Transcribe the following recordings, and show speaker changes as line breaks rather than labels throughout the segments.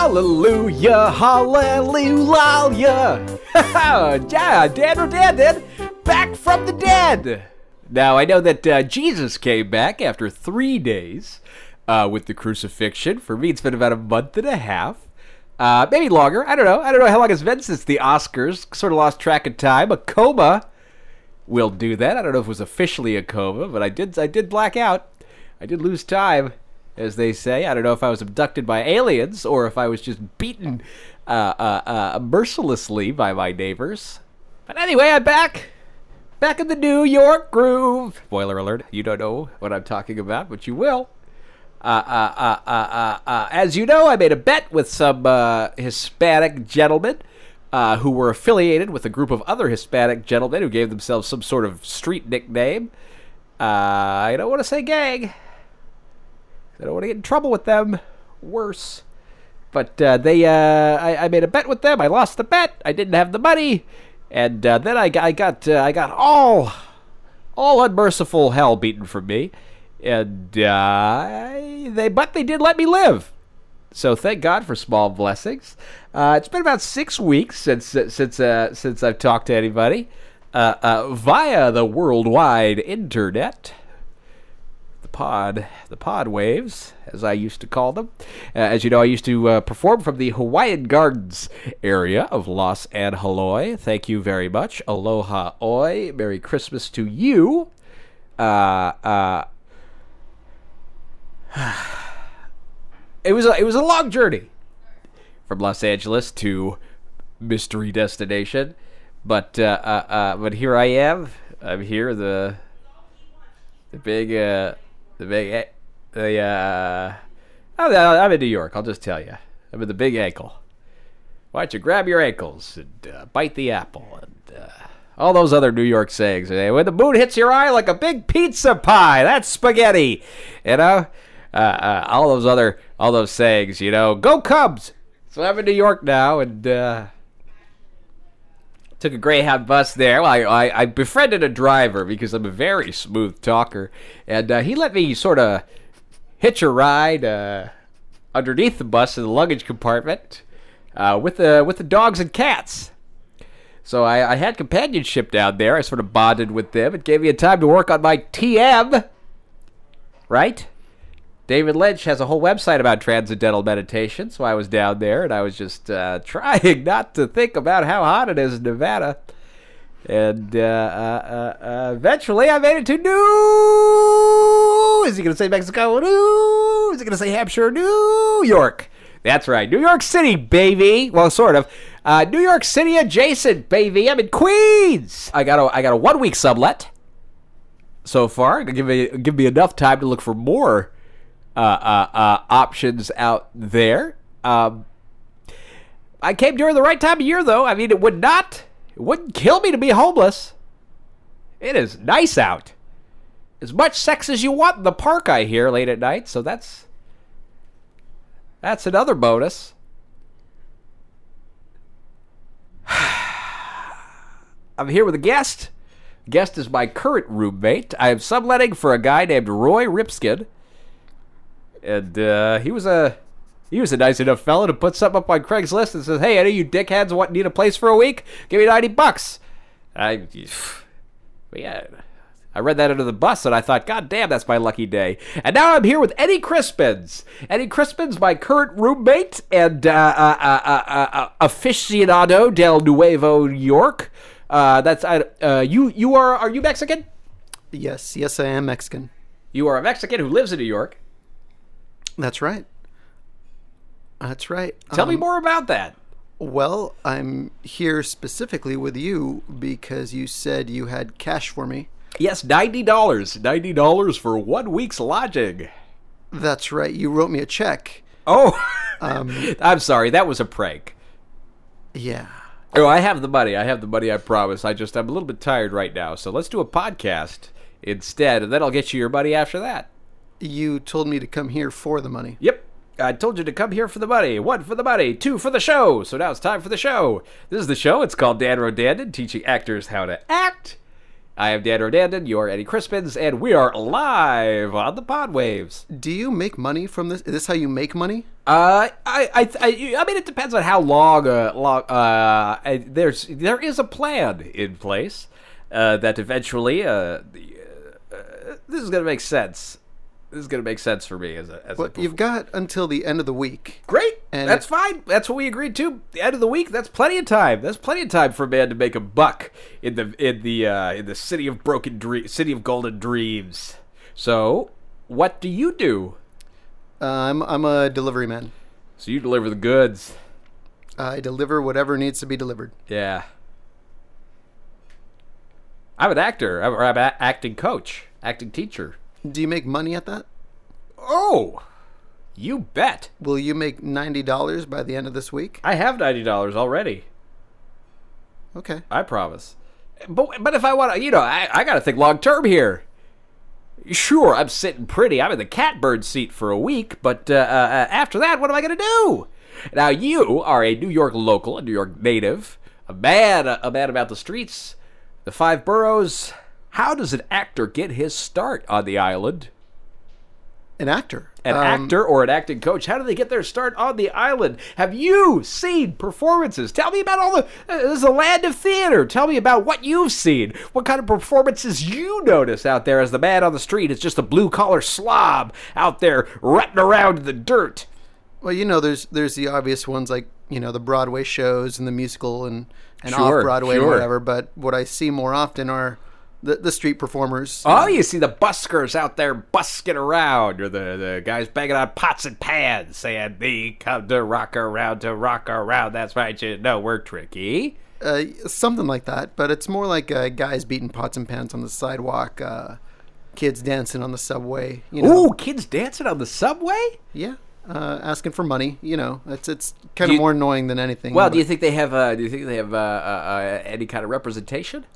Hallelujah, hallelujah. yeah, Dan Rodandon, back from the dead. Now, I know that uh, Jesus came back after three days uh, with the crucifixion. For me, it's been about a month and a half. Uh, maybe longer. I don't know. I don't know how long it's been since the Oscars. Sort of lost track of time. A coma will do that. I don't know if it was officially a coma, but I did. I did black out. I did lose time as they say. I don't know if I was abducted by aliens or if I was just beaten uh, uh, uh, mercilessly by my neighbors. But anyway, I'm back. Back in the New York groove. Spoiler alert, you don't know what I'm talking about, but you will. Uh, uh, uh, as you know, I made a bet with some Hispanic gentlemen who were affiliated with a group of other Hispanic gentlemen who gave themselves some sort of street nickname. I don't want to say gang. I don't want to get in trouble with them. Worse. But uh, they, uh, I, I, made a bet with them. I lost the bet. I didn't have the money, and uh, then I, I got, uh, I got all, all unmerciful hell beaten from me, and uh, they, but they did let me live. So thank God for small blessings. Uh, it's been about six weeks since since since I've talked to anybody via the worldwide internet pod, the pod waves, as I used to call them. Uh, as you know, I used to uh, perform from the Hawaiian Gardens area of Los Angeles. Thank you very much. Aloha oi. Merry Christmas to you. Uh, uh it was a, it was a long journey from Los Angeles to mystery destination, but uh, uh, but here I am. I'm here. The the big the big, the uh, I'm in New York. I'll just tell you, I'm in the big ankle. Why don't you grab your ankles and uh, bite the apple and uh, all those other New York sayings? When the moon hits your eye like a big pizza pie, that's spaghetti. You know, uh, uh, all those other all those sayings. You know, go Cubs. So I'm in New York now, and uh, took a Greyhound bus there. Well, I, I, befriended a driver because I'm a very smooth talker, and uh, he let me sort of hitch a ride uh, underneath the bus in the luggage compartment uh, with the with the dogs and cats. So I, I, had companionship down there. I sort of bonded with them. It gave me a time to work on my TM. Right? David Lynch has a whole website about transcendental meditation, so I was down there and I was just uh, trying not to think about how hot it is in Nevada. And uh, uh, uh eventually I made it to New. Is he going to say Mexico? New. Is he going to say Hampshire? New York. That's right. New York City, baby. Well, sort of. Uh, New York City adjacent, baby. I'm in Queens. I got a I got a one week sublet so far. Give me give me enough time to look for more uh, uh, uh, options out there. Um, I came during the right time of year, though. I mean, it would not, it wouldn't kill me to be homeless. It is nice out. As much sex as you want in the park, I hear, late at night. So that's that's another bonus. I'm here with a guest. Guest is my current roommate. I am subletting for a guy named Roy Ripskin and uh, he was a he was a nice enough fellow to put something up on Craigslist and says, "Hey, any of you dickheads want need a place for a week? Give me ninety bucks." I, yeah, I read that under the bus and I thought, God damn, that's my lucky day. And now I'm here with Eddie Crispins. Eddie Crispins, my current roommate and uh, uh, uh, uh, uh aficionado del Nuevo York. Uh, that's you. You are are you Mexican?
Yes, yes, I am Mexican.
You are a Mexican who lives in New York.
That's right. That's right.
Tell um, me more about that.
Well, I'm here specifically with you because you said you had cash for me.
Yes, ninety dollars. Ninety dollars for one week's lodging.
That's right. You wrote me a check.
Oh, um, I'm sorry. That was a prank.
Yeah.
Oh, I have the money. I have the money. I promise. I just I'm a little bit tired right now. So let's do a podcast instead, and then I'll get you your money after that
you told me to come here for the money.
Yep. I told you to come here for the money. One for the money, two for the show. So now it's time for the show. This is the show. It's called Dan Rodandon, teaching actors how to act. I am Dan Rodandon, you are Eddie Crispins, and we are live on the Pod Waves.
Do you make money from this? Is this how you make money?
Uh, I, I, I, I mean, it depends on how long. Uh, long. Uh, I- there's there is a plan in place. Uh, that eventually, uh, the, uh, uh, this is gonna make sense. This is gonna make sense for me as a. As
Well,
a
you've got until the end of the week.
Great.
And-
that's fine. That's what we agreed to. The end of the week. That's plenty of time. That's plenty of time for a man to make a buck in the in the uh, in the city of broken dream, city of golden dreams. So, what do you do?
Uh, I'm I'm a delivery man.
So you deliver the goods.
I deliver whatever needs to be delivered.
Yeah. I'm an actor. I'm, I'm an acting coach, acting teacher.
Do you make money at that?
Oh, you bet.
Will you make ninety dollars by the end of this week?
I have ninety dollars already.
Okay.
I promise. But but if I want to, you know, I, I got to think long term here. Sure, I'm sitting pretty. I'm in the catbird seat for a week, but uh, uh, after that, what am I going to do? Now you are a New York local, a New York native, a man, a man about the streets, the five boroughs. How does an actor get his start on the island?
An actor.
An
Um,
actor or an acting coach, how do they get their start on the island? Have you seen performances? Tell me about all the. Uh, this is a land of theater. Tell me about what you've seen. What kind of performances you notice out there as the man on the street is just a blue collar slob out there rutting around in the dirt.
Well, you know, there's there's the obvious ones like you know the Broadway shows and the musical and and
Sure,
off Broadway and
sure.
whatever. But what I see more often are the the street performers.
Oh, you see the buskers out there busking around, or the, the guys banging on pots and pans saying, They come to rock around, to rock around. That's right, you know, we're tricky.
uh, something like that. But it's more like uh, guys beating pots and pans on the sidewalk, uh, kids dancing on the subway. You know,
Ooh, kids dancing on the subway?
yeah, uh, asking for money. You know, it's it's kind of more annoying than anything.
Well,
but
do you think they have? Uh, do you think they have uh, uh, uh, any kind of representation?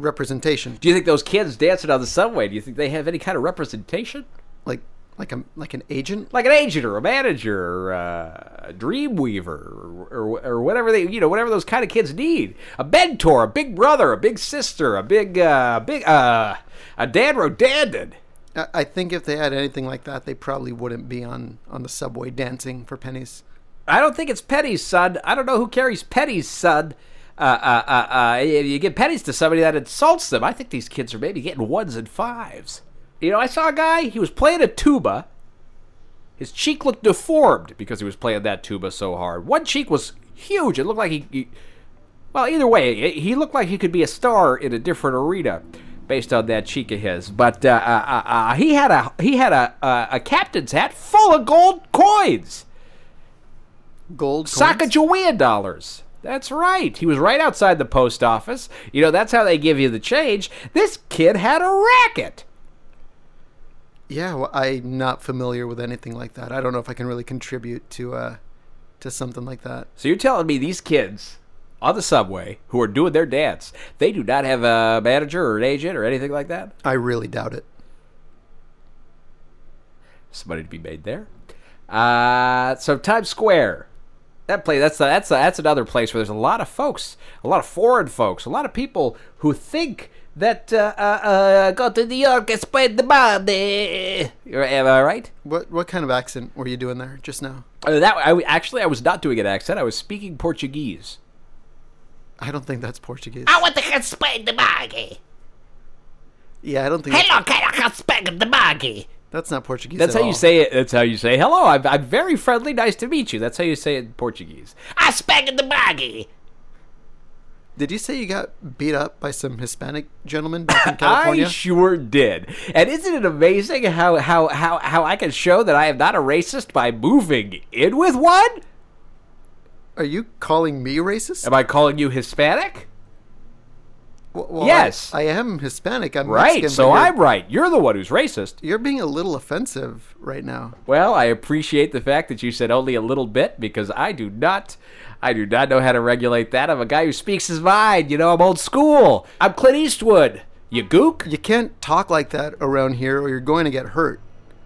Representation
Do you think those kids dancing on the subway? Do you think they have any kind of representation,
like like a like an agent?
like an agent or a manager or uh, a dream weaver or, or, or whatever they, you know, whatever those kind of kids need? A mentor, a big brother, a big sister, a big, uh, big, uh, a Dan Rodandon.
I, I think if they had anything like that, they probably wouldn't be on on the subway dancing for pennies.
I don't think it's pennies, son. I don't know who carries pennies, son. Uh, uh, uh, uh, you give pennies to somebody that insults them, I think these kids are maybe getting ones and fives. You know, I saw a guy, he was playing a tuba. His cheek looked deformed because he was playing that tuba so hard. One cheek was huge. It looked like he. he well, either way, he looked like he could be a star in a different arena based on that cheek of his. But uh, uh, uh, he had a he had a, a a captain's hat full of gold coins.
Gold coins?
Sacagawea dollars. That's right. He was right outside the post office. You know, that's how they give you the change. This kid had a racket.
Yeah, well, I'm not familiar with anything like that. I don't know if I can really contribute to uh to something like that.
So you're telling me these kids on the subway who are doing their dance, they do not have a manager or an agent or anything like that?
I really doubt it.
Somebody to be made there. Uh, so Times Square. That place that's that's that's another place where there's a lot of folks, a lot of foreign folks, a lot of people who think that uh, uh, uh, go to New York and spread the money. Am I right?
What what kind of accent were you doing there just now?
Uh, that I, actually I was not doing an accent. I was speaking Portuguese.
I don't think that's Portuguese.
I want to spread the money.
Yeah, I don't think
Hello, can I spread the money?
That's not Portuguese.
That's
at
how you say it. That's how you say hello. I'm, I'm very friendly. Nice to meet you. That's how you say it in Portuguese.
I spread the money.
Did you say you got beat up by some Hispanic gentleman back in California?
I sure did. And isn't it amazing how, how, how, how I can show that I am not a racist by moving in with one?
Are you calling me racist?
Am I calling you Hispanic?
Well,
Yes.
I, I am Hispanic. I'm
Right,
Mexican,
so I'm right. You're the one who's racist.
You're being a little offensive right now.
Well, I appreciate the fact that you said only a little bit because I do not I do not know how to regulate that. I'm a guy who speaks his mind. You know, I'm old school. I'm Clint Eastwood. You gook?
You can't talk like that around here, or you're going to get hurt.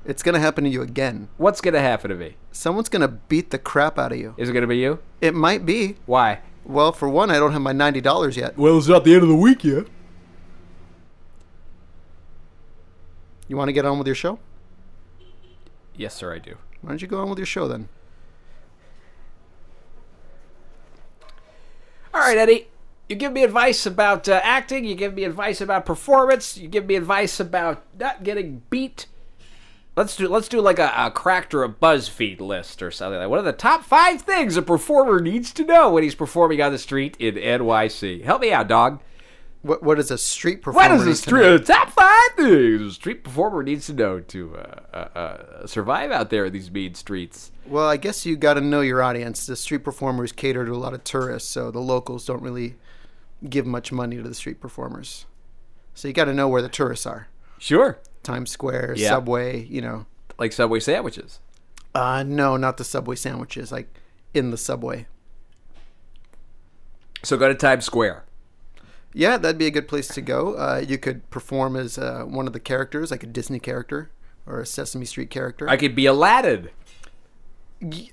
It's going to happen to you again.
What's going to happen to me?
Someone's going to beat the crap out of you.
Is it going to be you?
It might be.
Why?
Well, for one, I don't have my ninety dollars yet.
Well, it's not the end of the week yet.
You want to get on with your show?
Yes, sir, I do.
Why don't you go on with your show then?
All right, Eddie. You give me advice about uh, acting. You give me advice about performance. You give me advice about not getting beat Let's do let's do like a, a cracked or a BuzzFeed list or something like. What are the top five things a performer needs to know when he's performing on the street in NYC? Help me out, dog.
What What is a street performer?
What is the
need to know?
street top five things a street performer needs to know to uh, uh, uh, survive out there in these mean streets?
Well, I guess you got to know your audience. The street performers cater to a lot of tourists, so the locals don't really give much money to the street performers. So you got to know where the tourists are.
Sure,
Times Square,
Yeah.
Subway, you know.
like Subway sandwiches.
Uh, no, not the Subway sandwiches, like in the Subway.
So go to Times Square.
Yeah, that'd be a good place to go. Uh, you could perform as uh, one of the characters, like a Disney character or a Sesame Street character.
I could be Aladdin.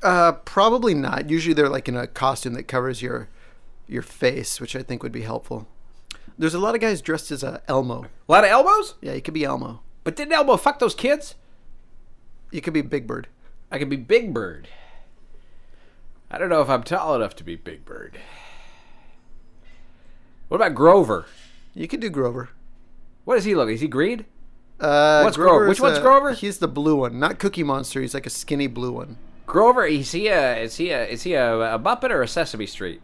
Uh, probably not. Usually they're like in a costume that covers your your face, which I think would be helpful. There's a lot of guys dressed as uh, Elmo.
A lot of elbows.
Yeah, you could be Elmo.
But didn't Elmo fuck those kids?
You could be Big Bird.
I could be Big Bird. I don't know if I'm tall enough to be Big Bird. What about Grover?
You could do Grover.
What does he look? Is he green?
Uh,
What's Grover? Which one's
a-
Grover?
He's the blue one, not Cookie Monster. He's like a skinny blue one.
Grover? Is he a? Is he a? Is he a, a Muppet or a Sesame Street?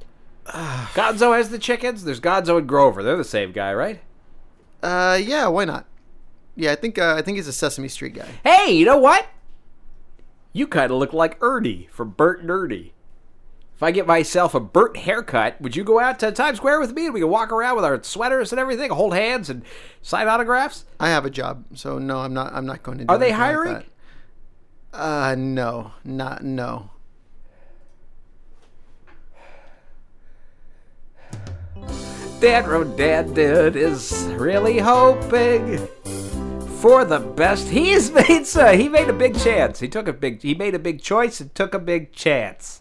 Gonzo has the chickens. There's Gonzo and Grover. They're the same guy, right?
Uh, yeah, why not? Yeah, I think uh, I think he's a Sesame Street guy.
Hey, you know what? You kind of look like Ernie from Bert and Ernie. If I get myself a Bert haircut, would you go out to Times Square with me and we can walk around with our sweaters and everything, hold hands and sign autographs?
I have a job, so no, I'm not. I'm not going to. Do
Are they
like
hiring?
that. uh, no, not no.
Dad Road Dad Dad is really hoping for the best. He's made he made a big chance. He took a big he made a big choice and took a big chance.